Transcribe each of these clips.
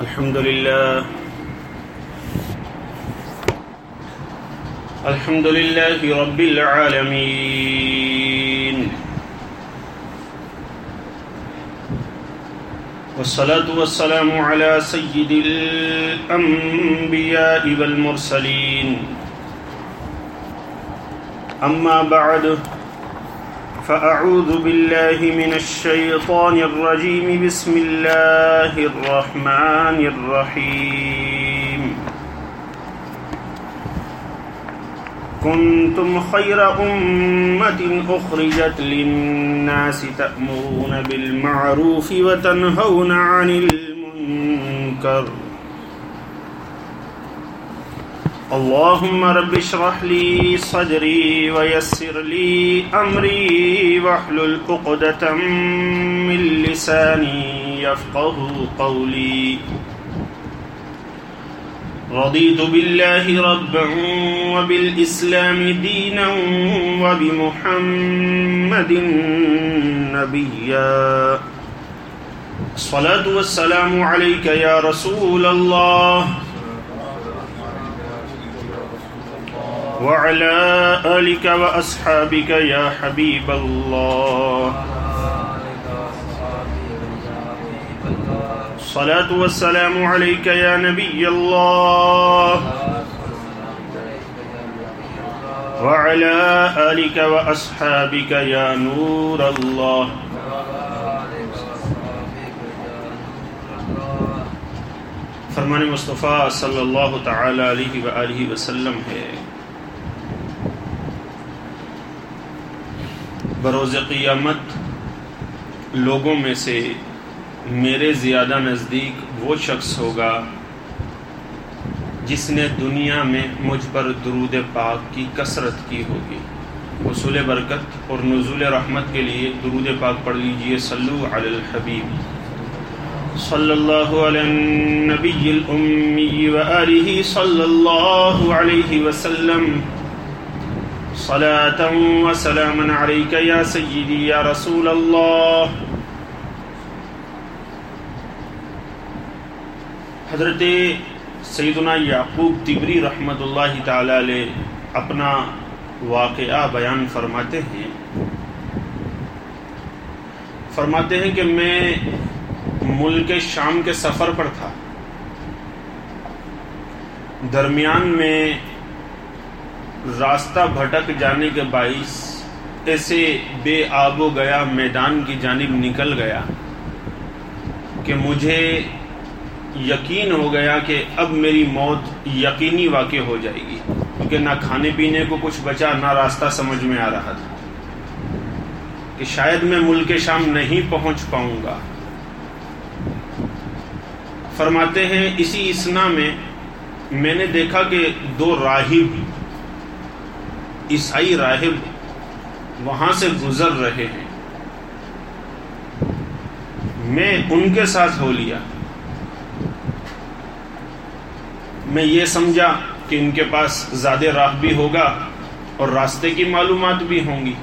الحمد لله. الحمد لله رب العالمين. والصلاة والسلام على سيد الأنبياء والمرسلين. أما بعد فأعوذ بالله من الشيطان الرجيم. بسم الله الرحمن الرحيم. كنتم خير أمة أخرجت للناس تأمرون بالمعروف وتنهون عن المنكر. اللهم رب اشرح لي صدري ويسر لي أمري واحلل عقدة من لساني يفقه قولي. رضيت بالله ربا وبالإسلام دينا وبمحمد نبيا. الصلاة والسلام عليك يا رسول الله. وعلى آلك وأصحابك يا حبيب الله. الصلاة والسلام عليك يا نبي الله. وعلى آلك وأصحابك يا نور الله. فرمان مصطفیٰ صلی اللہ تعالی علیہ وآلہ وسلم ہے. بروز قیامت لوگوں میں سے میرے زیادہ نزدیک وہ شخص ہوگا جس نے دنیا میں مجھ پر درود پاک کی کثرت کی ہوگی۔ حصول برکت اور نزول رحمت کے لیے درود پاک پڑھ لیجیے، صلو علی الحبیب۔ صلی اللہ علی النبی الامی وآلہ صلی اللہ علیہ وسلم۔ صلاة وسلاما عليك يا سيدي يا رسول الله. حضرت سیدنا یعقوب تبری رحمت اللہ تعالی علیہ اپنا واقعہ بیان فرماتے ہیں۔ فرماتے ہیں کہ میں ملک شام کے سفر پر تھا۔ درمیان میں راستہ بھٹک جانے کے باعث ایسے بے آب و گیا میدان کی جانب نکل گیا کہ مجھے یقین ہو گیا کہ اب میری موت یقینی واقع ہو جائے گی، کیونکہ نہ کھانے پینے کو کچھ بچا، نہ راستہ سمجھ میں آ رہا تھا کہ شاید میں ملک شام نہیں پہنچ پاؤں گا۔ فرماتے ہیں، اسی اسنا میں میں نے دیکھا کہ دو راہب عیسائی راہب وہاں سے گزر رہے ہیں۔ میں ان کے ساتھ ہو لیا۔ میں یہ سمجھا کہ ان کے پاس زیادہ راہ بھی ہوگا اور راستے کی معلومات بھی ہوں گی۔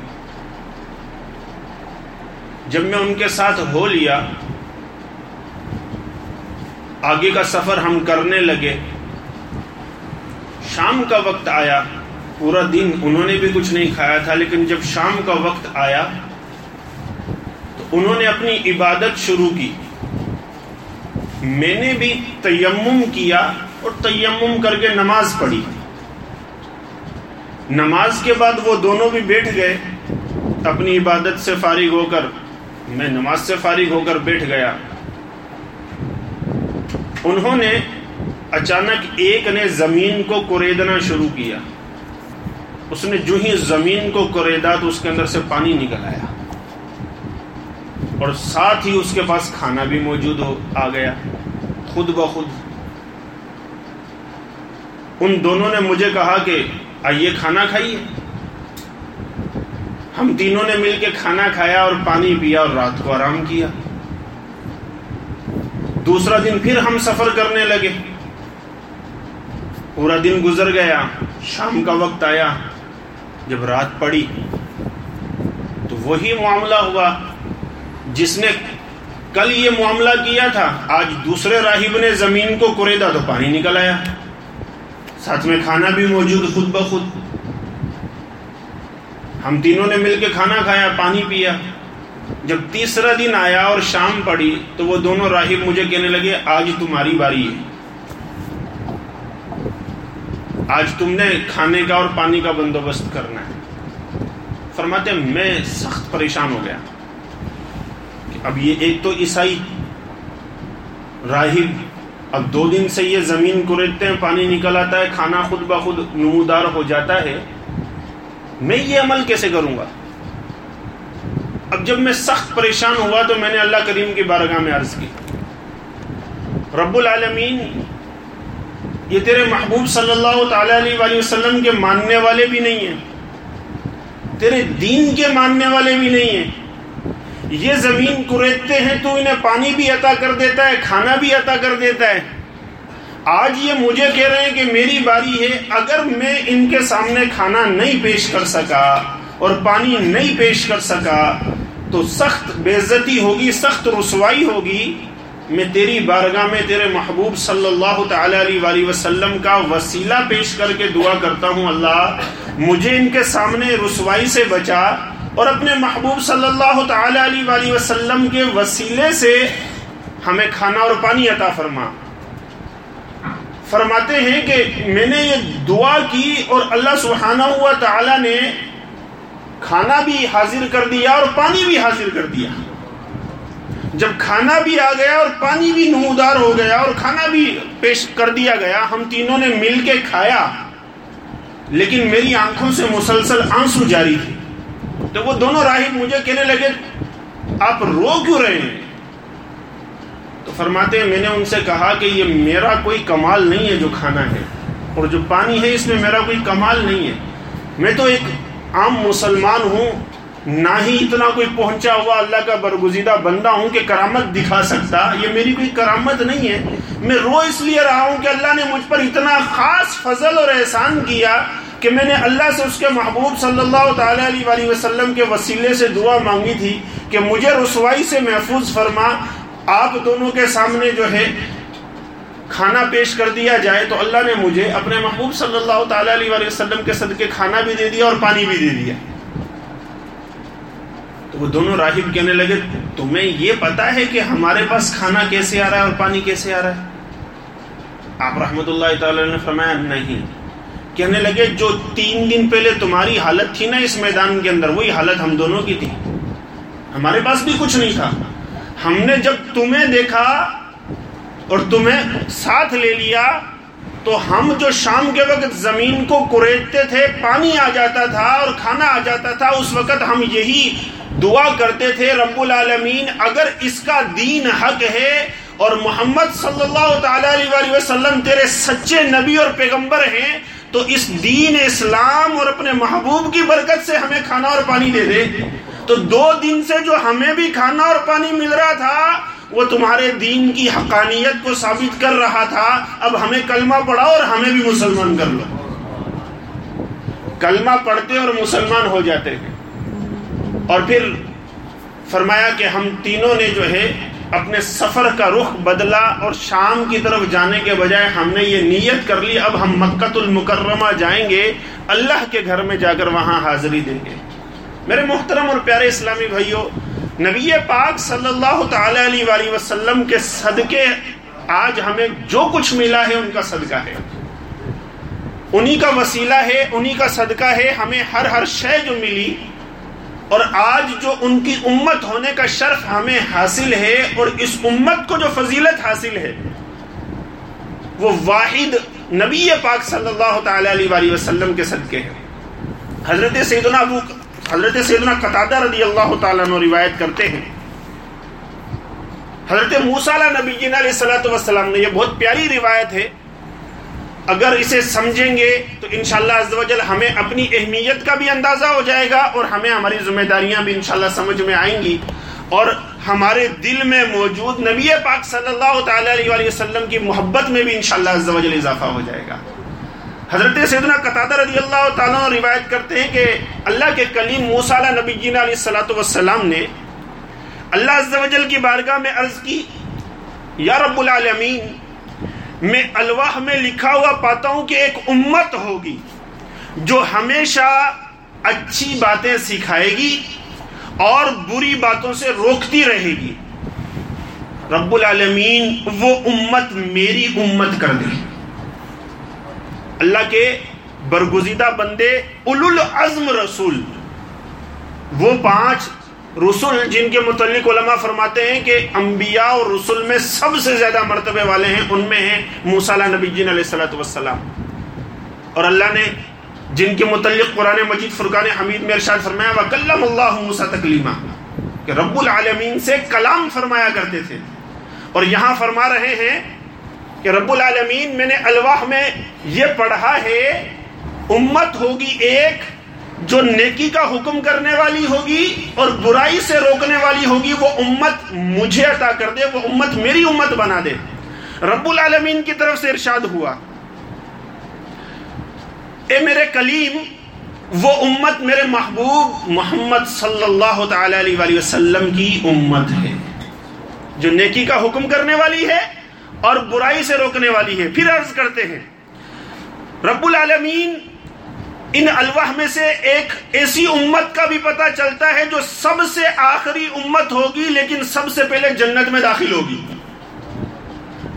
جب میں ان کے ساتھ ہو لیا، آگے کا سفر ہم کرنے لگے۔ شام کا وقت آیا۔ پورا دن انہوں نے بھی کچھ نہیں کھایا تھا، لیکن جب شام کا وقت آیا تو انہوں نے اپنی عبادت شروع کی۔ میں نے بھی تیمم کیا اور تیمم کر کے نماز پڑھی۔ نماز کے بعد وہ دونوں بھی بیٹھ گئے۔ اپنی عبادت سے فارغ ہو کر، میں نماز سے فارغ ہو کر بیٹھ گیا۔ انہوں نے اچانک ایک نے زمین کو کوریدنا شروع کیا۔ اس نے جو ہی زمین کو کوریدا تو اس کے اندر سے پانی نکل آیا۔ اور ساتھ ہی اس کے پاس کھانا بھی موجود ہو، آ گیا۔ خود بخود۔ ان دونوں نے مجھے کہا کہ، آئیے کھانا کھائیے۔ ہم تینوں نے مل کے کھانا کھایا اور پانی پیا اور رات کو آرام کیا۔ دوسرا دن پھر ہم سفر کرنے لگے۔ پورا دن گزر گیا، شام کا وقت آیا۔ جب رات پڑی تو وہی معاملہ ہوا جس نے کل یہ معاملہ کیا تھا، آج دوسرے راہب نے زمین کو کوریدا تو پانی نکل آیا۔ ساتھ میں کھانا بھی موجود خود بخود۔ ہم تینوں نے مل کے کھانا کھایا، پانی پیا۔ جب تیسرا دن آیا اور شام پڑی تو وہ دونوں راہب مجھے کہنے لگے، آج تمہاری باری ہے۔ آج تم نے کھانے کا اور پانی کا بندوبست کرنا ہے۔ فرماتے میں سخت پریشان ہو گیا۔ اب یہ ایک تو عیسائی راہب، اب دو دن سے یہ زمین کوریتتے ہیں، پانی نکل آتا ہے، کھانا خود بخود نمودار ہو جاتا ہے۔ میں یہ عمل کیسے کروں گا؟ اب جب میں سخت پریشان ہوا تو میں نے اللہ کریم کی بارگاہ میں عرض کی۔ رب العالمین یہ تیرے محبوب صلی اللہ تعالی علیہ وسلم کے ماننے والے بھی نہیں ہیں۔ تیرے دین کے ماننے والے بھی نہیں ہیں۔ یہ زمین کریدتے ہیں تو انہیں پانی بھی عطا کر دیتا ہے، کھانا بھی عطا کر دیتا ہے۔ آج یہ مجھے کہہ رہے ہیں کہ میری باری ہے، اگر میں ان کے سامنے کھانا نہیں پیش کر سکا اور پانی نہیں پیش کر سکا، تو سخت بےزتی ہوگی، سخت رسوائی ہوگی۔ میں تیری بارگاہ میں تیرے محبوب صلی اللہ تعالی علیہ وآلہ وسلم کا وسیلہ پیش کر کے دعا کرتا ہوں اللہ، مجھے ان کے سامنے رسوائی سے بچا اور اپنے محبوب صلی اللہ تعالی علیہ وآلہ وسلم کے وسیلے سے ہمیں کھانا اور پانی عطا فرما۔ فرماتے ہیں کہ میں نے یہ دعا کی اور اللہ سبحانہ ہوا تعالی نے کھانا بھی حاضر کر دیا اور پانی بھی حاضر کر دیا۔ جب کھانا بھی آ گیا اور پانی بھی نمودار ہو گیا اور کھانا بھی پیش کر دیا گیا، ہم تینوں نے مل کے کھایا۔ لیکن میری آنکھوں سے مسلسل آنسو جاری تھی تو وہ دونوں راہب مجھے کہنے لگے، آپ رو کیوں رہے ہیں؟ تو فرماتے ہیں، میں نے ان سے کہا کہ یہ میرا کوئی کمال نہیں ہے جو کھانا ہے، اور جو پانی ہے اس میں میرا کوئی کمال نہیں ہے۔ میں تو ایک عام مسلمان ہوں نہ ہی اتنا کوئی پہنچا ہوا اللہ کا برگزیدہ بندہ ہوں کہ کرامت دکھا سکتا، یہ میری کوئی کرامت نہیں ہے۔ میں رو اس لیے رہا ہوں کہ اللہ نے مجھ پر اتنا خاص فضل اور احسان کیا کہ میں نے اللہ سے اس کے محبوب صلی اللہ تعالی علیہ وسلم کے وسیلے سے دعا مانگی تھی کہ مجھے رسوائی سے محفوظ فرما۔ آپ دونوں کے سامنے جو ہے کھانا پیش کر دیا جائے تو اللہ نے مجھے اپنے محبوب صلی اللہ تعالی علیہ وسلم کے صدقے کھانا بھی دے دیا اور پانی بھی دے دیا۔ وہ دونوں راہب کہنے لگے، تمہیں یہ پتا ہے کہ ہمارے پاس کھانا کیسے آ رہا ہے اور پانی کیسے آ رہا ہے? آپ رحمت اللہ تعالی نے فرمایا، نہیں. کہنے لگے، جو تین دن پہلے تمہاری حالت تھی نا اس میدان کے اندر، وہی حالت ہم دونوں کی تھی. ہمارے پاس بھی کچھ نہیں تھا۔ ہم نے جب تمہیں دیکھا اور تمہیں ساتھ لے لیا، تو ہم جو شام کے وقت زمین کو کوریدتے تھے، پانی آ جاتا تھا اور کھانا آ جاتا تھا، اس وقت ہم یہی دعا کرتے تھے رب العالمین، اگر اس کا دین حق ہے اور محمد صلی اللہ تعالی علیہ وسلم تیرے سچے نبی اور پیغمبر ہیں، تو اس دین اسلام اور اپنے محبوب کی برکت سے ہمیں کھانا اور پانی دے دے۔ تو دو دن سے جو ہمیں بھی کھانا اور پانی مل رہا تھا، وہ تمہارے دین کی حقانیت کو ثابت کر رہا تھا۔ اب ہمیں کلمہ پڑھا اور ہمیں بھی مسلمان کر لو۔ کلمہ پڑھتے اور مسلمان ہو جاتے ہیں۔ اور پھر فرمایا کہ ہم تینوں نے جو ہے اپنے سفر کا رخ بدلا اور شام کی طرف جانے کے بجائے ہم نے یہ نیت کر لی، اب ہم مکت المکرمہ جائیں گے، اللہ کے گھر میں جا کر وہاں حاضری دیں گے۔ میرے محترم اور پیارے اسلامی بھائیوں، نبی پاک صلی اللہ تعالی علیہ وآلہ وسلم کے صدقے آج ہمیں جو کچھ ملا ہے ان کا صدقہ ہے۔ انہی کا وسیلہ ہے، انہی کا صدقہ ہے، ہمیں ہر ہر شے جو ملی اور آج جو ان کی امت ہونے کا شرف ہمیں حاصل ہے اور اس امت کو جو فضیلت حاصل ہے، وہ واحد نبی پاک صلی اللہ تعالی علیہ وآلہ وسلم کے صدقے ہیں۔ حضرت سیدنا ابو، حضرت سیدنا قطادہ رضی اللہ تعالیٰ عنہ روایت کرتے ہیں۔ حضرت موسیٰ نبی جین علیہ السلام وسلام نے یہ بہت پیاری روایت ہے۔ اگر اسے سمجھیں گے تو انشاءاللہ عز و جل ہمیں اپنی اہمیت کا بھی اندازہ ہو جائے گا اور ہمیں ہماری ذمہ داریاں بھی انشاءاللہ سمجھ میں آئیں گی اور ہمارے دل میں موجود نبی پاک صلی اللہ تعالی علیہ وسلم کی محبت میں بھی انشاءاللہ عز و جل اضافہ ہو جائے گا۔ حضرت سیدنا قطادہ رضی اللہ تعالیٰ روایت کرتے ہیں کہ اللہ کے کلیم موسیٰ نبی جینا علیہ السلاۃ والسلام نے اللہ عز و جل کی بارگاہ میں عرض کی، یا رب العالمین میں الواح میں لکھا ہوا پاتا ہوں کہ ایک امت ہوگی جو ہمیشہ اچھی باتیں سکھائے گی اور بری باتوں سے روکتی رہے گی۔ رب العالمین وہ امت میری امت کر دے۔ اللہ کے برگزیدہ بندے اولو العزم رسول، وہ پانچ رسول جن کے متعلق علماء فرماتے ہیں کہ انبیاء اور رسول میں سب سے زیادہ مرتبے والے ہیں، ان میں ہیں موسیٰ نبی جین علیہ السلام اور اللہ نے جن کے متعلق قرآن مجید فرقان حمید میں ارشاد فرمایا، وَكَلَّمَ اللَّهُ مُوسَى تَكْلِيمًا۔ کہ رب العالمین سے کلام فرمایا کرتے تھے۔ اور یہاں فرما رہے ہیں کہ رب العالمین، میں نے الواح میں یہ پڑھا ہے، امت ہوگی ایک جو نیکی کا حکم کرنے والی ہوگی اور برائی سے روکنے والی ہوگی، وہ امت مجھے عطا کر دے، وہ امت میری امت بنا دے۔ رب العالمین کی طرف سے ارشاد ہوا، اے میرے کلیم، وہ امت میرے محبوب محمد صلی اللہ تعالی علیہ وسلم کی امت ہے۔ جو نیکی کا حکم کرنے والی ہے اور برائی سے روکنے والی ہے۔ پھر عرض کرتے ہیں، رب العالمین ان الواح میں سے ایک ایسی امت کا بھی پتہ چلتا ہے جو سب سے آخری امت ہوگی، لیکن سب سے پہلے جنت میں داخل ہوگی۔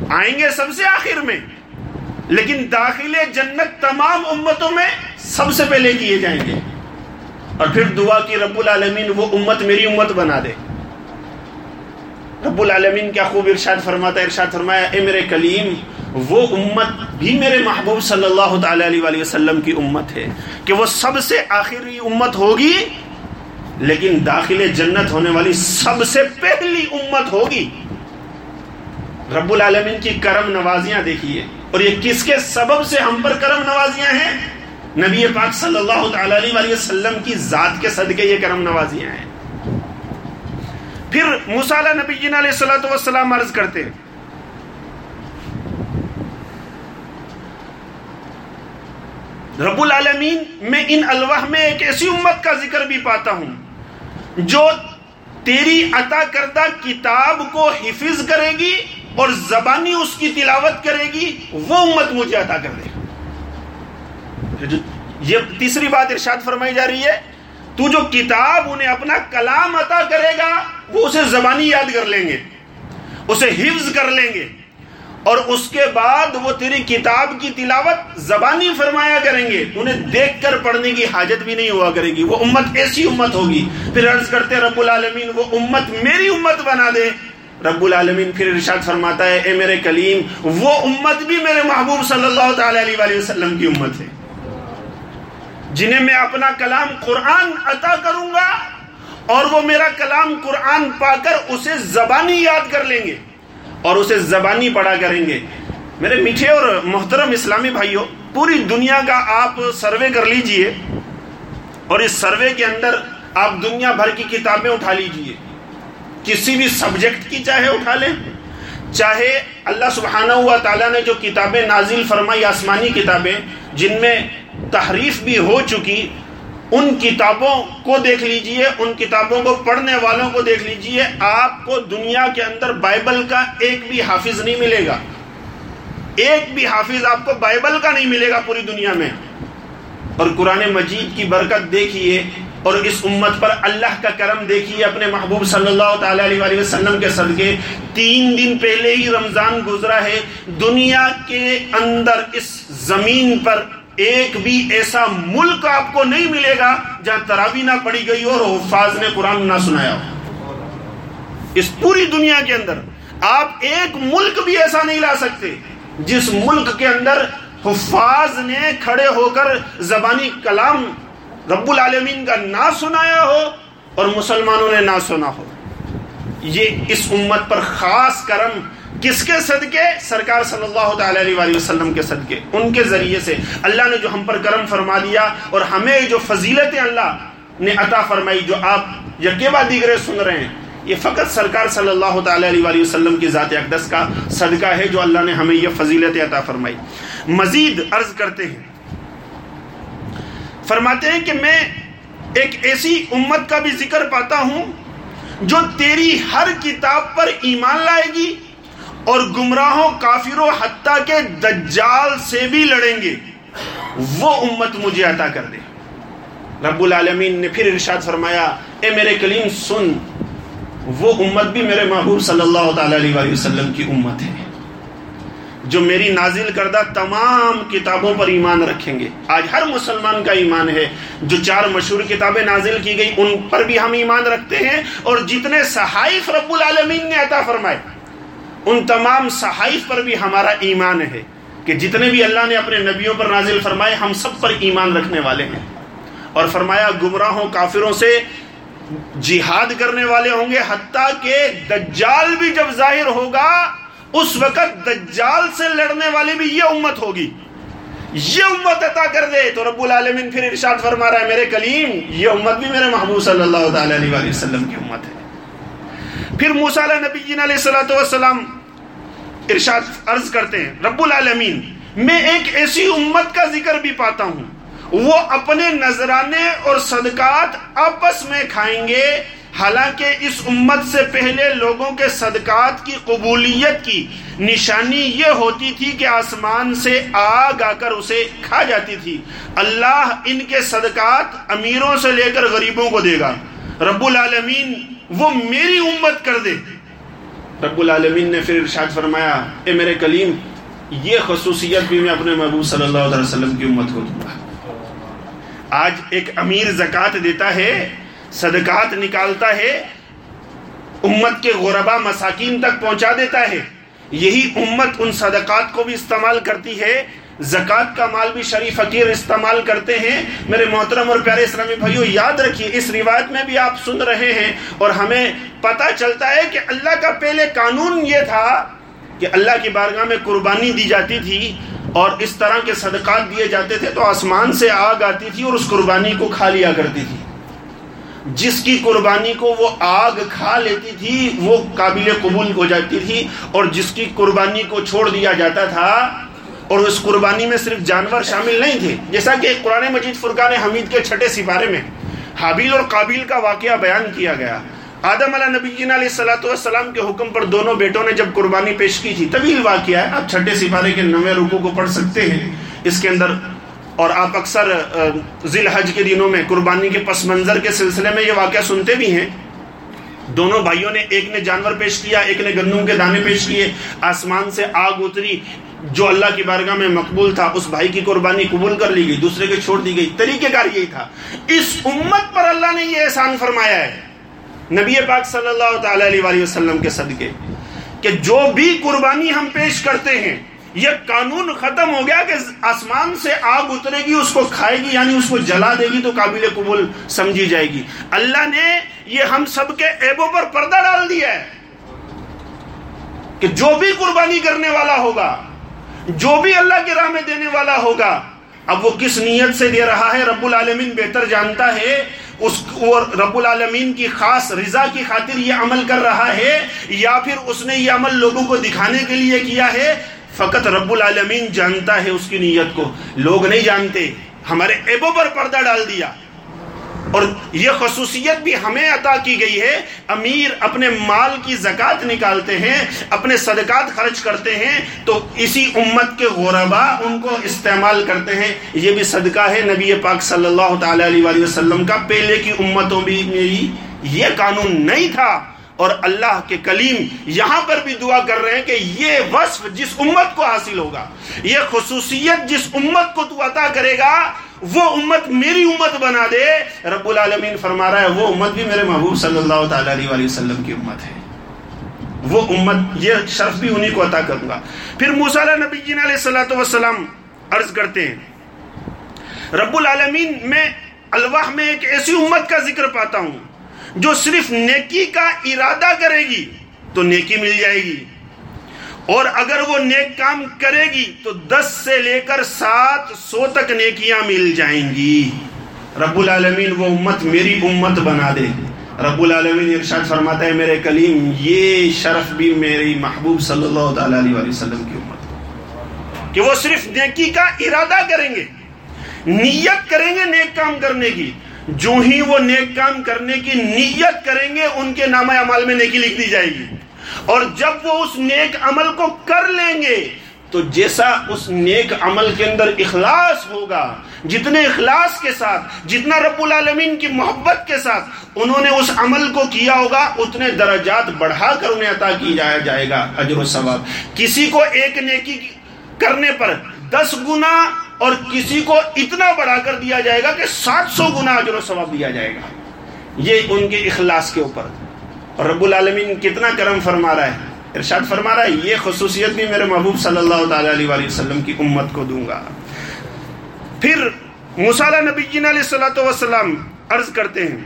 آئیں گے سب سے آخر میں، لیکن داخل جنت تمام امتوں میں سب سے پہلے کیے جائیں گے۔ اور پھر دعا کی رب العالمین، وہ امت میری امت بنا دے۔ رب العالمین کیا خوب ارشاد فرماتا ہے، ارشاد فرمایا، اے میرے کلیم وہ امت بھی میرے محبوب صلی اللہ تعالی علیہ وسلم کی امت ہے کہ وہ سب سے آخری امت ہوگی، لیکن داخل جنت ہونے والی سب سے پہلی امت ہوگی۔ رب العالمین کی کرم نوازیاں دیکھیے، اور یہ کس کے سبب سے ہم پر کرم نوازیاں ہیں؟ نبی پاک صلی اللہ تعالی علیہ وسلم کی ذات کے صدقے یہ کرم نوازیاں ہیں۔ پھر مسالہ نبی جین علیہ السلام عرض کرتے ہیں رب العالمین، میں ان الواح میں ایک ایسی امت کا ذکر بھی پاتا ہوں، جو تیری عطا کردہ کتاب کو حفظ کرے گی اور زبانی اس کی تلاوت کرے گی، وہ امت مجھے عطا کر دے یہ تیسری بات ارشاد فرمائی جا رہی ہے، تو جو کتاب انہیں اپنا کلام عطا کرے گا، وہ اسے زبانی یاد کر لیں گے، اسے حفظ کر لیں گے۔ اور اس کے بعد وہ تیری کتاب کی تلاوت زبانی فرمایا کریں گے۔ انہیں دیکھ کر پڑھنے کی حاجت بھی نہیں ہوا کرے گی۔ وہ امت ایسی امت ہوگی۔ پھر عرض کرتے رب العالمین، وہ امت میری امت بنا دے۔ رب العالمین پھر ارشاد فرماتا ہے، اے میرے کلیم، وہ امت بھی میرے محبوب صلی اللہ تعالی علیہ وسلم کی امت ہے۔ جنہیں میں اپنا کلام قرآن عطا کروں گا اور وہ میرا کلام قرآن پا کر اسے زبانی یاد کر لیں گے۔ اور اسے زبانی پڑھا کریں گے۔ میرے میٹھے اور محترم اسلامی بھائیوں پوری دنیا کا آپ سروے کر لیجیے اور اس سروے کے اندر آپ دنیا بھر کی کتابیں اٹھا لیجیے۔ کسی بھی سبجیکٹ کی چاہے اٹھا لیں۔ چاہے اللہ سبحانہ ہوا تعالیٰ نے جو کتابیں نازل فرمائی، آسمانی کتابیں، جن میں تحریف بھی ہو چکی ان کتابوں کو دیکھ لیجیے، ان کتابوں کو پڑھنے والوں کو دیکھ لیجیے، آپ کو دنیا کے اندر بائبل کا ایک بھی حافظ نہیں ملے گا۔ ایک بھی حافظ آپ کو بائبل کا نہیں ملے گا پوری دنیا میں۔ اور قرآن مجید کی برکت دیکھیے، اور اس امت پر اللہ کا کرم دیکھیے، اپنے محبوب صلی اللہ تعالی علیہ وسلم کے صدقے۔ تین دن پہلے ہی رمضان گزرا ہے۔ دنیا کے اندر اس زمین پر ایک بھی ایسا ملک آپ کو نہیں ملے گا جہاں تراوی نہ پڑی گئی اور حفاظ نے قرآن نہ سنایا ہو۔ اس پوری دنیا کے اندر آپ ایک ملک بھی ایسا نہیں لا سکتے جس ملک کے اندر حفاظ نے کھڑے ہو کر زبانی کلام رب العالمین کا نہ سنایا ہو اور مسلمانوں نے نہ سنا ہو۔ یہ اس امت پر خاص کرم کس کے صدقے؟ سرکار صلی اللہ تعالی علیہ وسلم کے صدقے۔ ان کے ذریعے سے۔ اللہ نے جو ہم پر کرم فرما دیا اور ہمیں جو فضیلت اللہ نے عطا فرمائی جو آپ یقیبہ دیگرے سن رہے ہیں، یہ فقط سرکار صلی اللہ تعالی علیہ وسلم کی ذات اقدس کا صدقہ ہے جو اللہ نے ہمیں یہ فضیلت عطا فرمائی۔ مزید عرض کرتے ہیں۔ فرماتے ہیں کہ میں ایک ایسی امت کا بھی ذکر پاتا ہوں جو تیری ہر کتاب پر ایمان لائے گی اور گمراہوں، کافروں حتیٰ کے دجال سے بھی لڑیں گے۔ وہ امت مجھے عطا کر دے۔ رب العالمین نے پھر ارشاد فرمایا، اے میرے کلیم، سن، وہ امت بھی میرے محبوب صلی اللہ تعالی علیہ وسلم کی امت ہے۔ جو میری نازل کردہ تمام کتابوں پر ایمان رکھیں گے۔ آج ہر مسلمان کا ایمان ہے۔ جو چار مشہور کتابیں نازل کی گئی ان پر بھی ہم ایمان رکھتے ہیں۔ اور جتنے صحائف رب العالمین نے عطا فرمائے ان تمام صحائف پر بھی ہمارا ایمان ہے کہ جتنے بھی اللہ نے اپنے نبیوں پر نازل فرمائے، ہم سب پر ایمان رکھنے والے ہیں۔ اور فرمایا، گمراہوں، کافروں سے جہاد کرنے والے ہوں گے، حتیٰ کہ دجال بھی جب ظاہر ہوگا، اس وقت دجال سے لڑنے والی بھی یہ امت ہوگی۔ یہ امت عطا کر دے۔ تو رب العالمین پھر ارشاد فرما رہا ہے، میرے کلیم، یہ امت بھی میرے محبوب صلی اللہ تعالی علیہ وسلم کی امت ہے۔ پھر موسیٰ علیہ نبی جن علیہ السلام ارشاد عرض کرتے ہیں، رب العالمین، میں ایک ایسی امت کا ذکر بھی پاتا ہوں، وہ اپنے نذرانے اور صدقات آپس میں کھائیں گے۔ حالانکہ اس امت سے پہلے لوگوں کے صدقات کی قبولیت کی نشانی یہ ہوتی تھی کہ آسمان سے آگ آ کر اسے کھا جاتی تھی۔ اللہ ان کے صدقات امیروں سے لے کر غریبوں کو دے گا۔ رب العالمین وہ میری امت کر دے۔ رب العالمین نے پھر ارشاد فرمایا، اے میرے کلیم، یہ خصوصیت بھی میں اپنے محبوب صلی اللہ علیہ وسلم کی امت کو دوں گا۔ آج ایک امیر زکوٰۃ دیتا ہے، صدقات نکالتا ہے، امت کے غربا مساکین تک پہنچا دیتا ہے۔ یہی امت ان صدقات کو بھی استعمال کرتی ہے زکوٰۃ کا مال بھی شریف فقیر استعمال کرتے ہیں۔ میرے محترم اور پیارے اسلامی بھائیو، یاد رکھیے، اس روایت میں بھی آپ سن رہے ہیں اور ہمیں پتہ چلتا ہے کہ اللہ کا پہلے قانون یہ تھا کہ اللہ کی بارگاہ میں قربانی دی جاتی تھی اور اس طرح کے صدقات دیے جاتے تھے تو آسمان سے آگ آتی تھی اور اس قربانی کو کھا لیا کرتی تھی۔ جس کی قربانی کو وہ آگ کھا لیتی تھی، وہ قابل قبول ہو جاتی تھی اور جس کی قربانی کو چھوڑ دیا جاتا تھا اور اس قربانی میں صرف جانور شامل نہیں تھے، جیسا کہ قرآن مجید فرقان حمید کے چھٹے سپارے میں حابیل اور قابل کا واقعہ بیان کیا گیا۔ آدم علیہ نبی علیہ صلاحت والسلام کے حکم پر دونوں بیٹوں نے جب قربانی پیش کی تھی، طویل واقعہ ہے، آپ چھٹے سپارے کے نوے رکو کو پڑھ سکتے ہیں۔ اس کے اندر اور آپ اکثر ذی الحج کے دنوں میں قربانی کے پس منظر کے سلسلے میں یہ واقعہ سنتے بھی ہیں۔ دونوں بھائیوں نے، ایک نے جانور پیش کیا، ایک نے گندم کے دانے پیش کیے، آسمان سے آگ اتری۔ جو اللہ کی بارگاہ میں مقبول تھا، اس بھائی کی قربانی قبول کر لی گئی، دوسرے کے چھوڑ دی گئی۔ طریقہ کار یہی تھا۔ اس امت پر اللہ نے یہ احسان فرمایا ہے، نبی پاک صلی اللہ تعالی علیہ وسلم کے صدقے، کہ جو بھی قربانی ہم پیش کرتے ہیں، یہ قانون ختم ہو گیا کہ آسمان سے آگ اترے گی، اس کو کھائے گی یعنی اس کو جلا دے گی تو قابل قبول سمجھی جائے گی۔ اللہ نے یہ ہم سب کے ایبوں پر پردہ ڈال دیا ہے کہ جو بھی قربانی کرنے والا ہوگا جو بھی اللہ کی راہ میں دینے والا ہوگا، اب وہ کس نیت سے دے رہا ہے؟ رب العالمین بہتر جانتا ہے، اس رب العالمین کی خاص رضا کی خاطر یہ عمل کر رہا ہے، یا پھر اس نے یہ عمل لوگوں کو دکھانے کے لیے کیا ہے؟ فقط رب العالمین جانتا ہے اس کی نیت کو۔ لوگ نہیں جانتے، ہمارے ایبوں پر پردہ ڈال دیا۔ اور یہ خصوصیت بھی ہمیں عطا کی گئی ہے۔ امیر اپنے مال کی زکوٰۃ نکالتے ہیں، اپنے صدقات خرچ کرتے ہیں، تو اسی امت کے غربا ان کو استعمال کرتے ہیں۔ یہ بھی صدقہ ہے نبی پاک صلی اللہ تعالی علیہ وسلم کا۔ پہلے کی امتوں بھی میری یہ قانون نہیں تھا۔ اور اللہ کے کلیم یہاں پر بھی دعا کر رہے ہیں کہ یہ وصف جس امت کو حاصل ہوگا، یہ خصوصیت جس امت کو تو عطا کرے گا وہ امت میری امت بنا دے۔ رب العالمین فرما رہا ہے، وہ امت بھی میرے محبوب صلی اللہ تعالی علیہ وسلم کی امت ہے۔ وہ امت، یہ شرف بھی انہی کو عطا کروں گا۔ پھر موسیٰ علیہ نبی جین علیہ السلام وسلام عرض کرتے ہیں، رب العالمین میں الواح میں ایک ایسی امت کا ذکر پاتا ہوں جو صرف نیکی کا ارادہ کرے گی تو نیکی مل جائے گی۔ اور اگر وہ نیک کام کرے گی تو دس سے لے کر سات سو تک نیکیاں مل جائیں گی۔ رب العالمین وہ امت میری امت بنا دے۔ رب العالمین ارشاد فرماتا ہے، میرے کلیم، یہ شرف بھی میری محبوب صلی اللہ تعالی علیہ وسلم کی امت کہ وہ صرف نیکی کا ارادہ کریں گے، نیت کریں گے نیک کام کرنے کی۔ جو ہی وہ نیک کام کرنے کی نیت کریں گے، ان کے نام عمل میں نیکی لکھ دی جائے گی۔ اور جب وہ اس نیک عمل کو کر لیں گے، تو جیسا اس نیک عمل کے اندر اخلاص ہوگا، جتنے اخلاص کے ساتھ، جتنا رب العالمین کی محبت کے ساتھ انہوں نے اس عمل کو کیا ہوگا، اتنے درجات بڑھا کر انہیں عطا کی جایا جائے گا، اجر و ثواب۔ کسی کو ایک نیکی کرنے پر دس گنا اور کسی کو اتنا بڑھا کر دیا جائے گا کہ سات سو گنا اجر و ثواب دیا جائے گا۔ یہ ان کے اخلاص کے اوپر۔ اور رب العالمین کتنا کرم فرما رہا ہے، ارشاد فرما رہا ہے، یہ خصوصیت بھی میرے محبوب صلی اللہ تعالی علیہ وسلم کی امت کو دوں گا۔ پھر مسالہ نبی جین علیہ السلۃ وسلم عرض کرتے ہیں،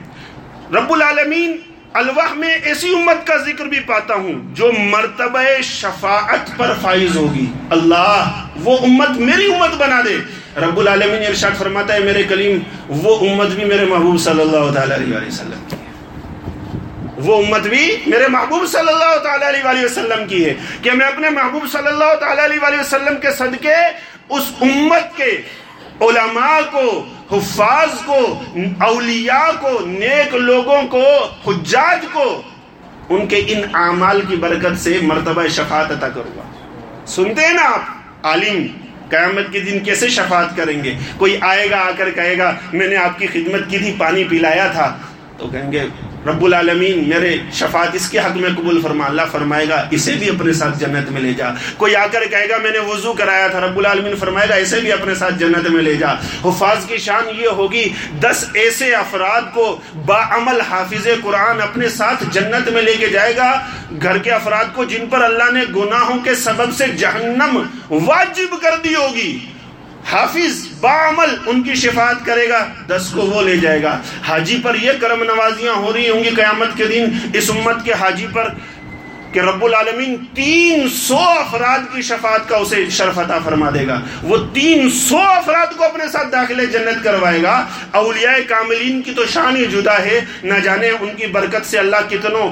رب العالمین الواح میں ایسی امت کا ذکر بھی پاتا ہوں جو مرتبہ شفاعت پر فائز ہوگی۔ اللہ، وہ امت میری امت بنا دے۔ رب العالمین ارشاد فرماتا ہے، میرے کلیم، وہ امت بھی میرے محبوب صلی اللہ تعالی علیہ وسلم۔ کی وہ امت بھی میرے محبوب صلی اللہ تعالی علیہ وسلم کی ہے کہ میں اپنے محبوب صلی اللہ تعالی علیہ وسلم کے صدقے اس امت کے علماء کو، حفاظ کو، اولیاء کو، نیک لوگوں کو، حجاج کو، ان کے ان اعمال کی برکت سے مرتبہ شفاعت عطا کروں گا۔ سنتے ہیں نا آپ؟ عالم، قیامت کے دن کیسے شفاعت کریں گے؟ کوئی آئے گا، آ کر کہے گا، میں نے آپ کی خدمت کی تھی، پانی پلایا تھا۔ تو کہیں گے رب العالمین، میرے شفاعت اس کے حق میں قبول فرما، اللہ فرمائے گا، اسے بھی اپنے ساتھ جنت میں لے جا۔ کوئی آ کر کہے گا، میں نے وضو کرایا تھا، رب العالمین فرمائے گا، اسے بھی اپنے ساتھ جنت میں لے جا۔ حفاظ کی شان یہ ہوگی، دس ایسے افراد کو با عمل حافظ قرآن اپنے ساتھ جنت میں لے کے جائے گا۔ گھر کے افراد کو جن پر اللہ نے گناہوں کے سبب سے جہنم واجب کر دی ہوگی۔ حافظ بعمل ان کی شفاعت کرے گا، دس کو وہ لے جائے گا۔ حاجی پر یہ کرم نوازیاں ہو رہی ہوں گی قیامت کے دن، اس امت کے حاجی پر کہ رب العالمین تین سو افراد کی شفاعت کا اسے شرف عطا فرما دے گا۔ وہ تین سو افراد کو اپنے ساتھ داخل جنت کروائے گا۔ اولیاء کاملین کی تو شان ہی جدا ہے۔ نہ جانے ان کی برکت سے اللہ کتنوں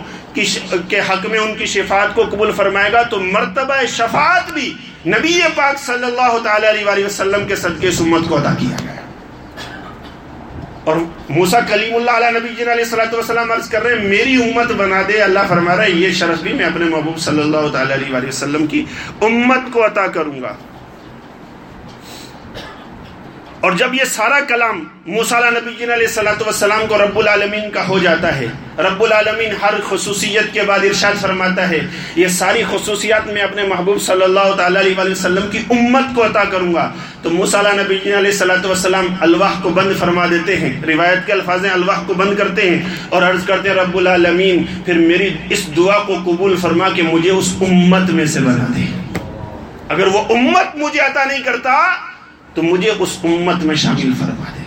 کے حق میں ان کی شفاعت کو قبول فرمائے گا، تو مرتبہ شفاعت بھی نبی پاک صلی اللہ تعالی علیہ وسلم کے صدقے سمت کو ادا کیا گیا۔ اور موسا کلیم اللہ علیہ نبی جن علیہ السلۃ وسلم عرض کر رہے ہیں، میری امت بنا دے، اللہ فرما رہا ہے، یہ شرف بھی میں اپنے محبوب صلی اللہ تعالی علیہ وسلم کی امت کو عطا کروں گا۔ اور جب یہ سارا کلام موسیٰ نبی جی جن علیہ السلام والسلام کو رب العالمین کا ہو جاتا ہے، رب العالمین ہر خصوصیت کے بعد ارشاد فرماتا ہے، یہ ساری خصوصیات میں اپنے محبوب صلی اللہ تعالی علیہ وسلم کی امت کو عطا کروں گا۔ تو موسیٰ نبی جی جن علیہ السلام والسلام الواح کو بند فرما دیتے ہیں۔ روایت کے الفاظ الواح کو بند کرتے ہیں اور عرض کرتے ہیں، رب العالمین، پھر میری اس دعا کو قبول فرما کے مجھے اس امت میں سے بنا دے۔ اگر وہ امت مجھے عطا نہیں کرتا تو مجھے اس امت میں شامل فرما دے۔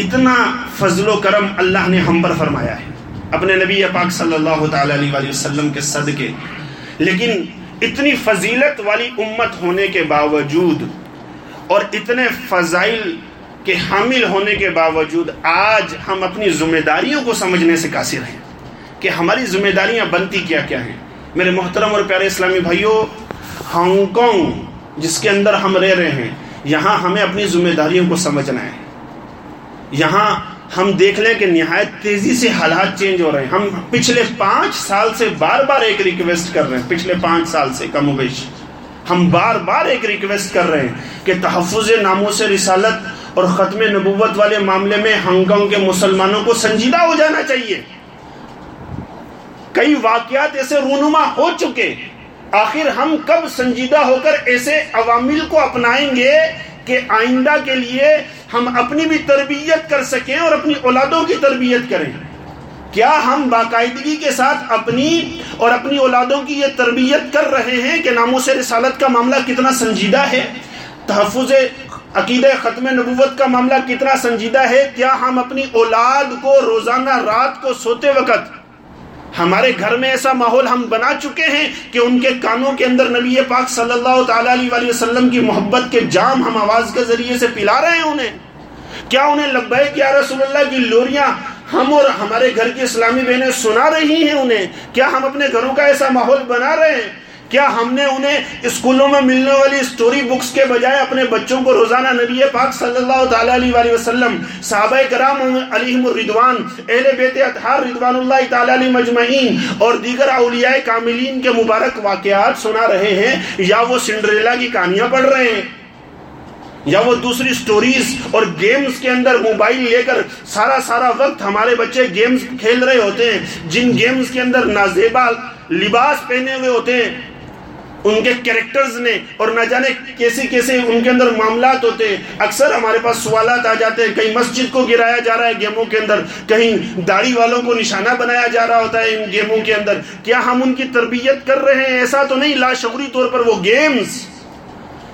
اتنا فضل و کرم اللہ نے ہم پر فرمایا ہے۔ اپنے نبی پاک صلی اللہ تعالی علیہ وسلم کے صدقے۔ لیکن اتنی فضیلت والی امت ہونے کے باوجود اور اتنے فضائل کے حامل ہونے کے باوجود آج ہم اپنی ذمہ داریوں کو سمجھنے سے قاصر ہیں کہ ہماری ذمہ داریاں بنتی کیا کیا ہیں۔ میرے محترم اور پیارے اسلامی بھائیوں ہانگ کانگ، جس کے اندر ہم رہ رہے ہیں یہاں ہمیں اپنی ذمہ داریوں کو سمجھنا ہے۔ یہاں ہم دیکھ لیں کہ نہایت تیزی سے حالات چینج ہو رہے ہیں۔ ہم پچھلے پانچ سال سے بار بار ایک ریکویسٹ کر رہے ہیں۔ پچھلے پانچ سال سے کم و بیش۔ ہم بار بار ایک ریکویسٹ کر رہے ہیں کہ تحفظ ناموں سے رسالت اور ختم نبوت والے معاملے میں ہنگ کانگ کے مسلمانوں کو سنجیدہ ہو جانا چاہیے۔ کئی واقعات ایسے رونما ہو چکے آخر ہم کب سنجیدہ ہو کر ایسے عوامل کو اپنائیں گے کہ آئندہ کے لیے ہم اپنی بھی تربیت کر سکیں اور اپنی اولادوں کی تربیت کریں؟ کیا ہم باقاعدگی کے ساتھ اپنی اور اپنی اولادوں کی یہ تربیت کر رہے ہیں کہ ناموں سے رسالت کا معاملہ کتنا سنجیدہ ہے؟ تحفظ عقید ختم نبوت کا معاملہ کتنا سنجیدہ ہے؟ کیا ہم اپنی اولاد کو روزانہ رات کو سوتے وقت ہمارے گھر میں ایسا ماحول ہم بنا چکے ہیں کہ ان کے کانوں کے اندر نبی پاک صلی اللہ تعالی علیہ وسلم کی محبت کے جام ہم آواز کے ذریعے سے پلا رہے ہیں انہیں۔ کیا انہیں لبیک یا رسول اللہ کی لوریاں ہم اور ہمارے گھر کی اسلامی بہنیں سنا رہی ہیں انہیں؟ کیا ہم اپنے گھروں کا ایسا ماحول بنا رہے ہیں؟ کیا ہم نے انہیں اسکولوں میں ملنے والی سٹوری بکس کے بجائے اپنے بچوں کو روزانہ نبی پاک صلی اللہ تعالیٰ علیہ وسلم، صحابہ کرام علیہم الردوان اہل بیت اطہار ردوان اللہ تعالیٰ علیہ مجمعین اور دیگر اولیاء کاملین کے مبارک واقعات سنا رہے ہیں، یا وہ سنڈریلا کی کہانیاں پڑھ رہے ہیں، یا وہ دوسری سٹوریز اور گیمز کے اندر موبائل لے کر سارا سارا وقت ہمارے بچے گیمز کھیل رہے ہوتے ہیں، جن گیمز کے اندر نازیبا لباس پہنے ہوئے ہوتے ہیں ان کے کریکٹرز نے اور نہ جانے کیسے کیسے ان کے اندر معاملات ہوتے ہیں۔ اکثر ہمارے پاس سوالات آ جاتے ہیں، کہیں مسجد کو گرایا جا رہا ہے گیموں کے اندر، کہیں داڑھی والوں کو نشانہ بنایا جا رہا ہوتا ہے ان گیموں کے اندر۔ کیا ہم ان کی تربیت کر رہے ہیں؟ ایسا تو نہیں، لاشعوری طور پر وہ گیمز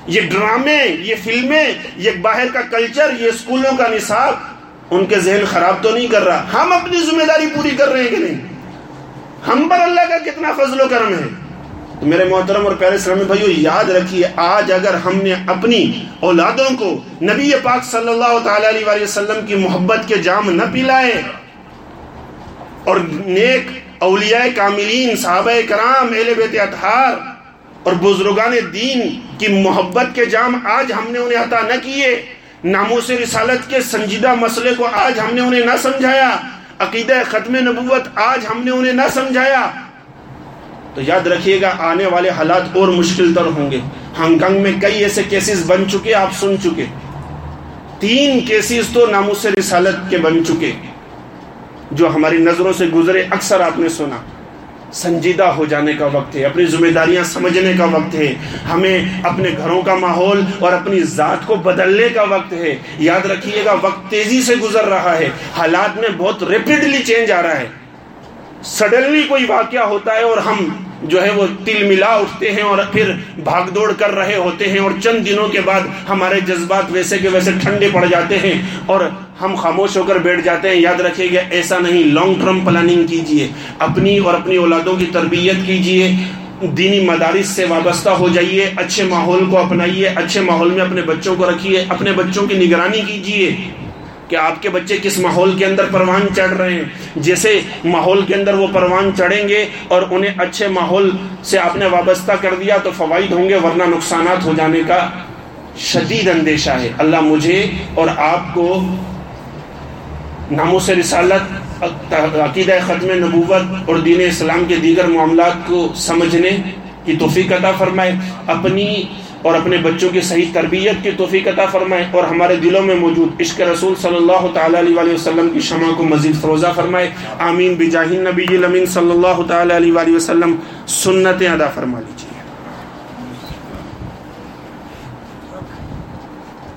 یہ ڈرامے، یہ فلمیں، یہ باہر کا کلچر یہ اسکولوں کا نصاب، ان کے ذہن خراب تو نہیں کر رہا۔ ہم اپنی ذمہ داری پوری کر رہے ہیں کہ نہیں؟ ہم پر اللہ کا کتنا فضل و کرم ہے۔ تو میرے محترم اور پیارے اسلامی بھائیو، یاد رکھیے، آج اگر ہم نے اپنی اولادوں کو نبی پاک صلی اللہ تعالی علیہ وسلم کی محبت کے جام نہ پلائے اور نیک اولیاء کاملین، صحابہ کرام، اہل بیت اطہار اور بزرگان دین کی محبت کے جام آج ہم نے انہیں عطا نہ کیے، ناموس رسالت کے سنجیدہ مسئلے کو آج ہم نے انہیں نہ سمجھایا، عقیدہ ختم نبوت آج ہم نے انہیں نہ سمجھایا۔ تو یاد رکھیے گا آنے والے حالات اور مشکل تر ہوں گے۔ ہانگ کانگ میں کئی ایسے کیسز بن چکے آپ سن چکے۔ تین کیسز تو ناموس رسالت کے بن چکے۔ جو ہماری نظروں سے گزرے اکثر آپ نے سنا۔ سنجیدہ ہو جانے کا وقت ہے، اپنی ذمہ داریاں سمجھنے کا وقت ہے۔ ہمیں اپنے گھروں کا ماحول اور اپنی ذات کو بدلنے کا وقت ہے۔ یاد رکھیے گا، وقت تیزی سے گزر رہا ہے۔ حالات میں بہت ریپڈلی چینج آ رہا ہے۔ سڈنلی کوئی واقعہ ہوتا ہے اور ہم جو ہے وہ تل ملا اٹھتے ہیں اور پھر بھاگ دوڑ کر رہے ہوتے ہیں اور چند دنوں کے بعد ہمارے جذبات ویسے کے ویسے ٹھنڈے پڑ جاتے ہیں اور ہم خاموش ہو کر بیٹھ جاتے ہیں۔ یاد رکھیے گا ایسا نہیں لانگ ٹرم پلاننگ کیجیے، اپنی اور اپنی اولادوں کی تربیت کیجیے، دینی مدارس سے وابستہ ہو جائیے، اچھے ماحول کو اپنائیے، اچھے ماحول میں اپنے بچوں کو رکھیے، اپنے بچوں کی نگرانی کیجیے۔ کہ آپ کے بچے کس ماحول کے اندر پروان چڑھ رہے ہیں؟ جیسے ماحول کے اندر وہ پروان چڑھیں گے اور انہیں اچھے ماحول سے آپ نے وابستہ کر دیا تو فوائد ہوں گے، ورنہ نقصانات ہو جانے کا شدید اندیشہ ہے۔ اللہ مجھے اور آپ کو ناموس رسالت، عقیدہ ختم نبوت اور دین اسلام کے دیگر معاملات کو سمجھنے کی توفیق عطا فرمائے۔ اپنی اور اپنے بچوں کی صحیح تربیت کی توفیق عطا فرمائے اور ہمارے دلوں میں موجود عشق رسول صلی اللہ تعالی علیہ وسلم کی شمع کو مزید فروزہ فرمائے۔ آمین۔ بجاہ نبی الامین صلی اللہ تعالی علیہ وسلم سنتیں ادا فرما لیجیے